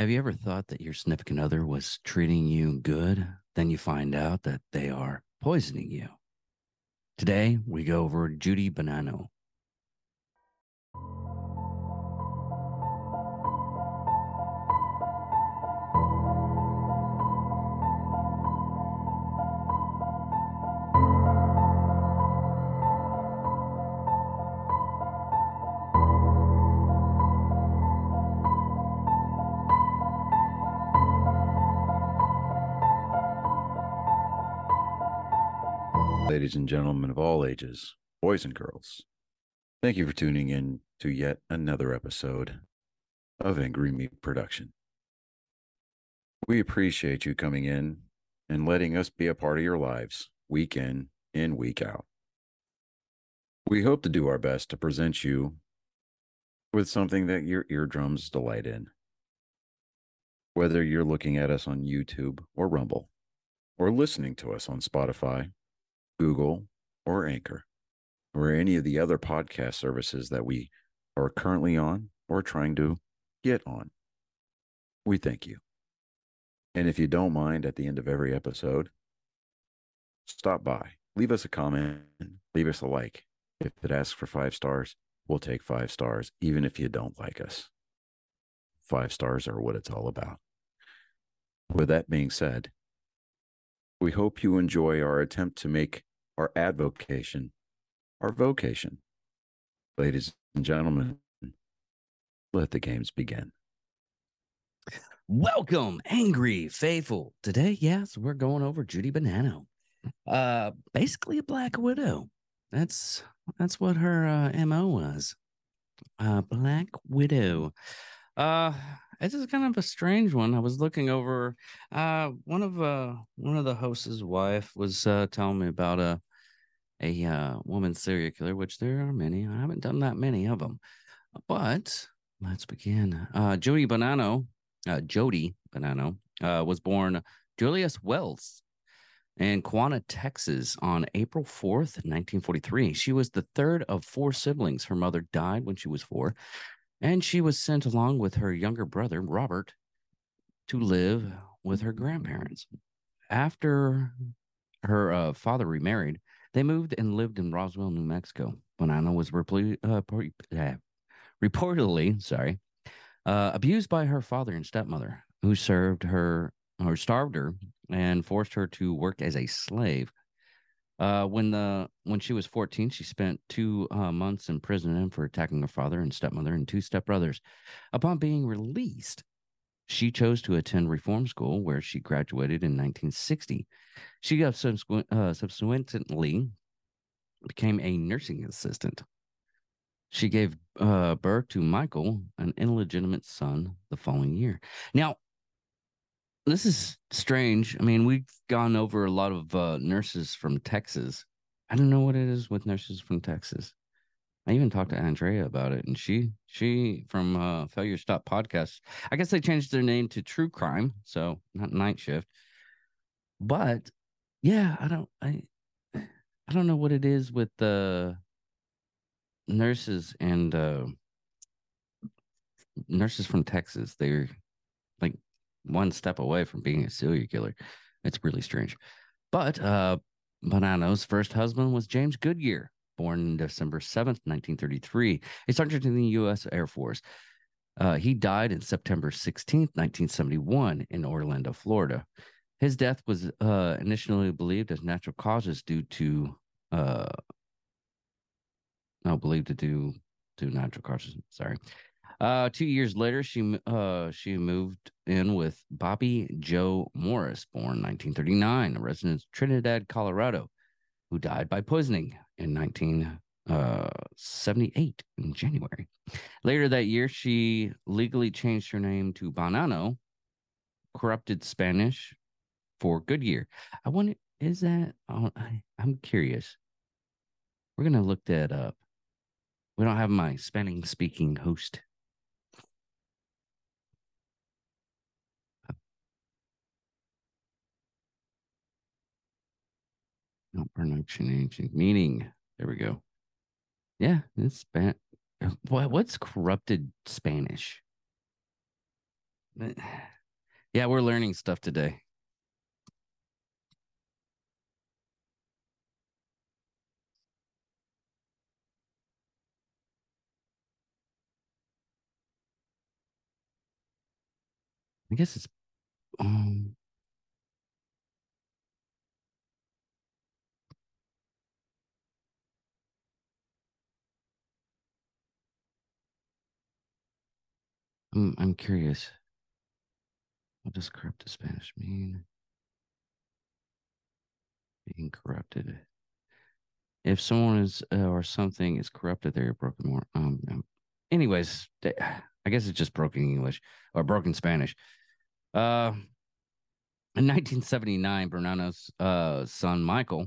Have you ever thought that your significant other was treating you good? Then you find out that they are poisoning you. Today, we go over Judy Bonanno. Ladies and gentlemen of all ages, boys and girls. Thank you for tuning in to yet another episode of Angry Meat Production. We appreciate you coming in and letting us be a part of your lives week in and week out. We hope to do our best to present you with something that your eardrums delight in. Whether you're looking at us on YouTube or Rumble, or listening to us on Spotify Google, or Anchor, or any of the other podcast services that we are currently on or trying to get on. We thank you. And if you don't mind, at the end of every episode, stop by, leave us a comment, leave us a like. If it asks for five stars, we'll take five stars, even if you don't like us. Five stars are what it's all about. With that being said, we hope you enjoy our attempt to make our advocation, our vocation. Ladies and gentlemen, let the games begin. Welcome, angry faithful. Today, yes, we're going over Judy Bonanno. Uh, basically a black widow. That's that's what her uh, mo was. Uh, black widow. Uh, this is kind of a strange one. I was looking over. Uh, one of uh one of the host's wife was uh telling me about a a uh, woman serial killer, which there are many. I haven't done that many of them, but let's begin. Uh, Jody Bonanno, uh, Jody Bonanno, uh, was born Julius Wells in Quanah, Texas, on April fourth, nineteen forty-three. She was the third of four siblings. Her mother died when she was four, and she was sent along with her younger brother Robert to live with her grandparents. After her uh, father remarried, they moved and lived in Roswell, New Mexico. Bonanno was uh, reportedly, sorry, uh, abused by her father and stepmother, who served her or starved her and forced her to work as a slave. Uh, when the when she was 14, she spent two uh, months in prison for attacking her father and stepmother and two stepbrothers. Upon being released, she chose to attend reform school where she graduated in 1960. She uh, subsequently became a nursing assistant. She gave uh, birth to Michael, an illegitimate son, the following year. Now, this is strange. I mean, we've gone over a lot of uh, nurses from Texas. I don't know what it is with nurses from Texas. I even talked to Andrea about it, and she she from uh, Failure Stop podcast. I guess they changed their name to True Crime, so not Night Shift. But yeah, I don't I I don't know what it is with the nurses and uh, nurses from Texas. They're like one step away from being a serial killer. It's really strange. But uh, Bonanno's first husband was James Goodyear, born December 7th, 1933, a sergeant in the U.S. Air Force. Uh, he died in September 16th, 1971, in Orlando, Florida. His death was uh, initially believed as natural causes due to, uh, no, believed to do to natural causes. Sorry. Uh, two years later, she uh, she moved in with Bobby Joe Morris, born 1939, a resident of Trinidad, Colorado, who died by poisoning in 1978 uh, in January. Later that year, she legally changed her name to Bonano, corrupted Spanish for Goodyear. I wonder, is that? Oh, I, I'm curious. We're gonna look that up. We don't have my Spanish speaking host. No pronunciation meaning. There we go. Yeah, it's Span. What what's corrupted Spanish? Yeah, we're learning stuff today. I guess it's um I'm I'm curious. What does corrupted Spanish mean? Being corrupted. If someone is uh, or something is corrupted, they're broken more. Um, anyways, I guess it's just broken English or broken Spanish. Uh, in 1979, Bonanno's uh, son Michael,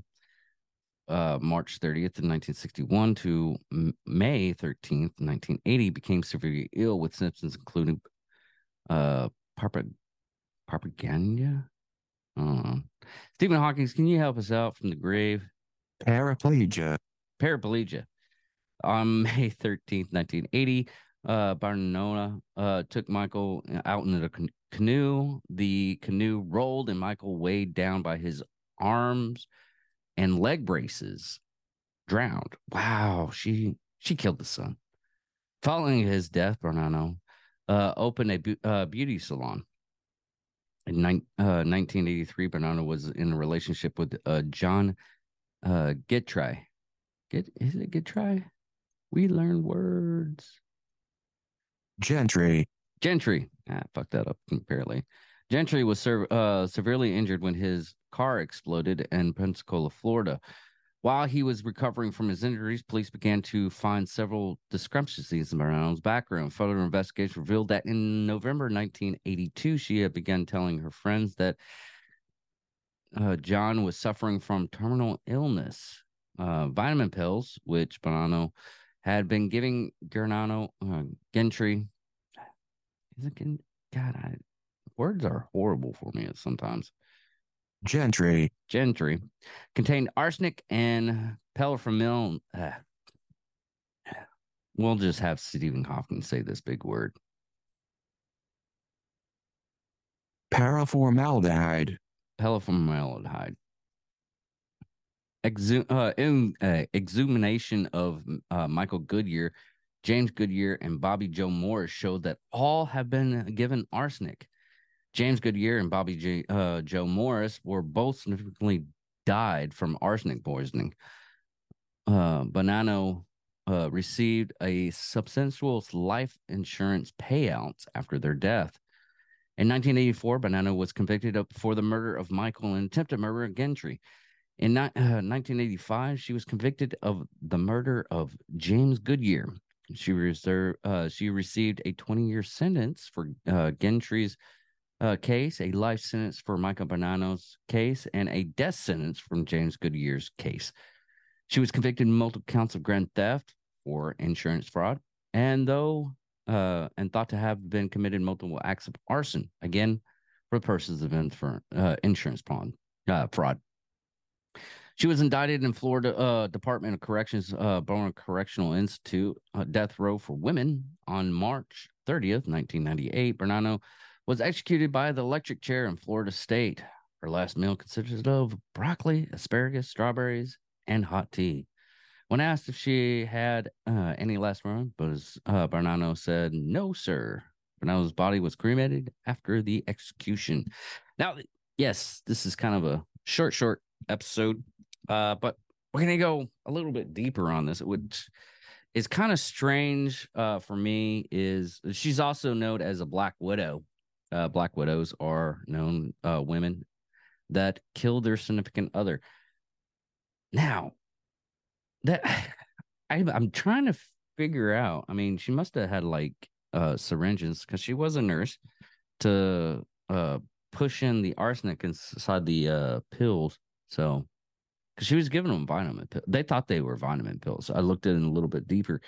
uh, March 30th, in 1961 to May 13th, 1980, became severely ill with symptoms including uh, propaganda. Uh, Stephen Hawking, can you help us out from the grave? Paraplegia. Paraplegia. On May 13th, 1980, uh, Bonanno uh, took Michael out in a canoe. The canoe rolled, and Michael, weighed down by his arms and leg braces, drowned. Wow, she she killed the son. Following his death, Bonanno uh, opened a bu- uh, beauty salon. In ni- uh, 1983, Bonanno was in a relationship with uh, John uh, Gitry. Get is it Gitry? We learn words. Gentry. Gentry. Ah, fucked that up apparently. Gentry was ser- uh, severely injured when his car exploded in Pensacola, Florida. While he was recovering from his injuries, police began to find several discrepancies in Bonanno's background. Further investigation revealed that in November 1982, she had begun telling her friends that uh, John was suffering from terminal illness. Uh, vitamin pills, which Bonanno had been giving Gernano uh, Gentry. Is it Gen- God? I, words are horrible for me sometimes. Gentry. Gentry contained arsenic and peliformil. Uh, we'll just have Stephen Hawking say this big word. Paraformaldehyde. Peliformaldehyde. Exu- uh, in, uh, exhumation of uh, Michael Goodyear, James Goodyear, and Bobby Joe Morris showed that all have been given arsenic. James Goodyear and Bobby J, uh, Joe Morris were both significantly died from arsenic poisoning. Uh, Bonanno uh, received a substantial life insurance payouts after their death. In 1984, Bonanno was convicted of, for the murder of Michael and attempted murder of Gentry. In uh, 1985, she was convicted of the murder of James Goodyear. She reserved, uh, she received a 20 year sentence for uh, Gentry's uh, case, a life sentence for Michael Bonanno's case, and a death sentence from James Goodyear's case. She was convicted in multiple counts of grand theft or insurance fraud, and though uh, and thought to have been committed multiple acts of arson, again for the purposes of infer- uh, insurance fraud. Uh, fraud. She was indicted in Florida uh, Department of Corrections, uh, Bowen Correctional Institute, uh, death row for women on March 30th, 1998. Bonanno was executed by the electric chair in Florida State. Her last meal consisted of broccoli, asparagus, strawberries, and hot tea. When asked if she had uh, any last moment, but uh, said, "No, sir." Bonanno's body was cremated after the execution. Now, yes, this is kind of a short, short episode, uh, but we're gonna go a little bit deeper on this. Which is kind of strange uh, for me. Is she's also known as a Black Widow. Uh, Black widows are known uh, women that kill their significant other. Now, that I, I'm trying to figure out. I mean, she must have had like uh, syringes because she was a nurse to uh, push in the arsenic inside the uh, pills. So, because she was giving them vitamin pills, they thought they were vitamin pills. I looked at it a little bit deeper.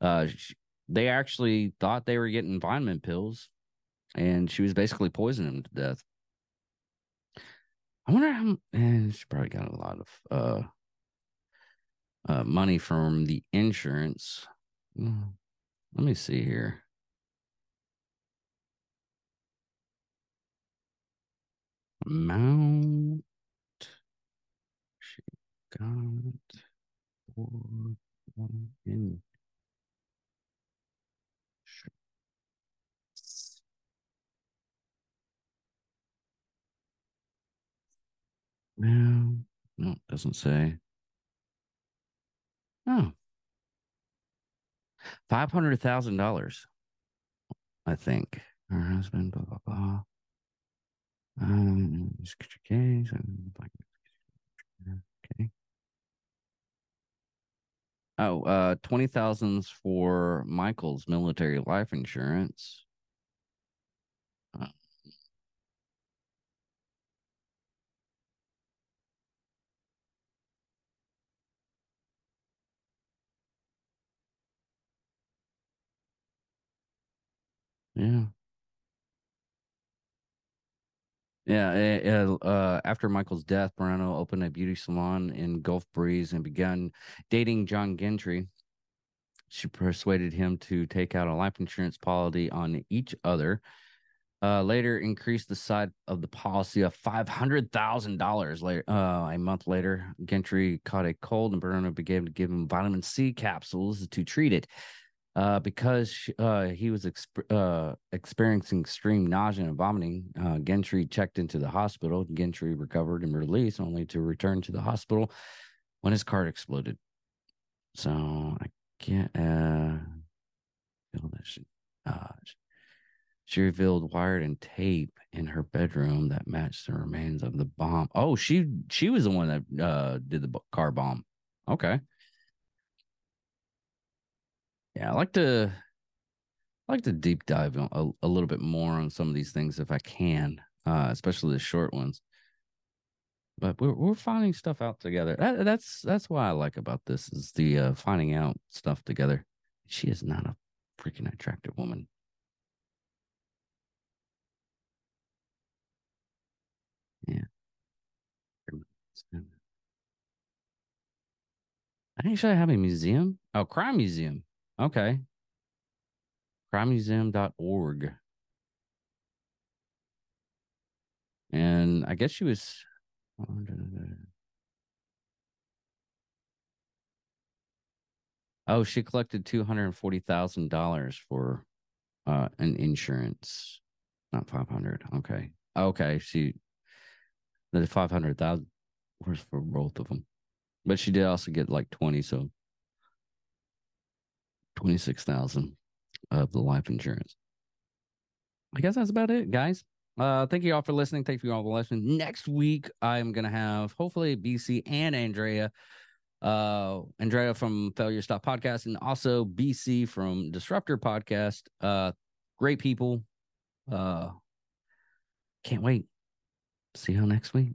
Uh, she, they actually thought they were getting vitamin pills, and she was basically poisoning them to death. I wonder how. And she probably got a lot of uh, uh, money from the insurance. Hmm, let me see here. amount she got for in No, no, it doesn't say. Oh. Five hundred thousand dollars. I think. Her husband, blah blah blah. Um, case. Okay. Oh, uh, twenty thousands for Michael's military life insurance. Yeah. Yeah, uh, after Michael's death, Moreno opened a beauty salon in Gulf Breeze and began dating John Gentry. She persuaded him to take out a life insurance policy on each other. Uh, later, increased the size of the policy of five hundred thousand dollars. Later, uh, a month later, Gentry caught a cold, and Moreno began to give him vitamin C capsules to treat it uh, because uh, he was exp- uh, experiencing extreme nausea and vomiting. Uh, Gentry checked into the hospital. Gentry recovered and released, only to return to the hospital when his car exploded. So I can't uh, feel that she, uh, she revealed wired and tape in her bedroom that matched the remains of the bomb. Oh, she she was the one that uh, did the car bomb. Okay. Yeah, I like to I like to deep dive a, a little bit more on some of these things if I can, uh, especially the short ones. But we're we're finding stuff out together. That, that's that's why I like about this is the uh, finding out stuff together. She is not a freaking attractive woman. Yeah. I actually have a museum. Oh, crime museum. Okay. Crimemuseum.org. And I guess she was. Oh, she collected two hundred and forty thousand dollars for uh an insurance, not five hundred. Okay, okay. She the five hundred thousand was for both of them, but she did also get like twenty. So 26,000 of the life insurance. I guess that's about it, guys. Uh, thank you all for listening. Thank you all for listening. Next week, I'm gonna have hopefully BC and Andrea, uh, Andrea from Failure Stop Podcast, and also BC from Disruptor Podcast. Uh, great people. Uh, can't wait. See you next week.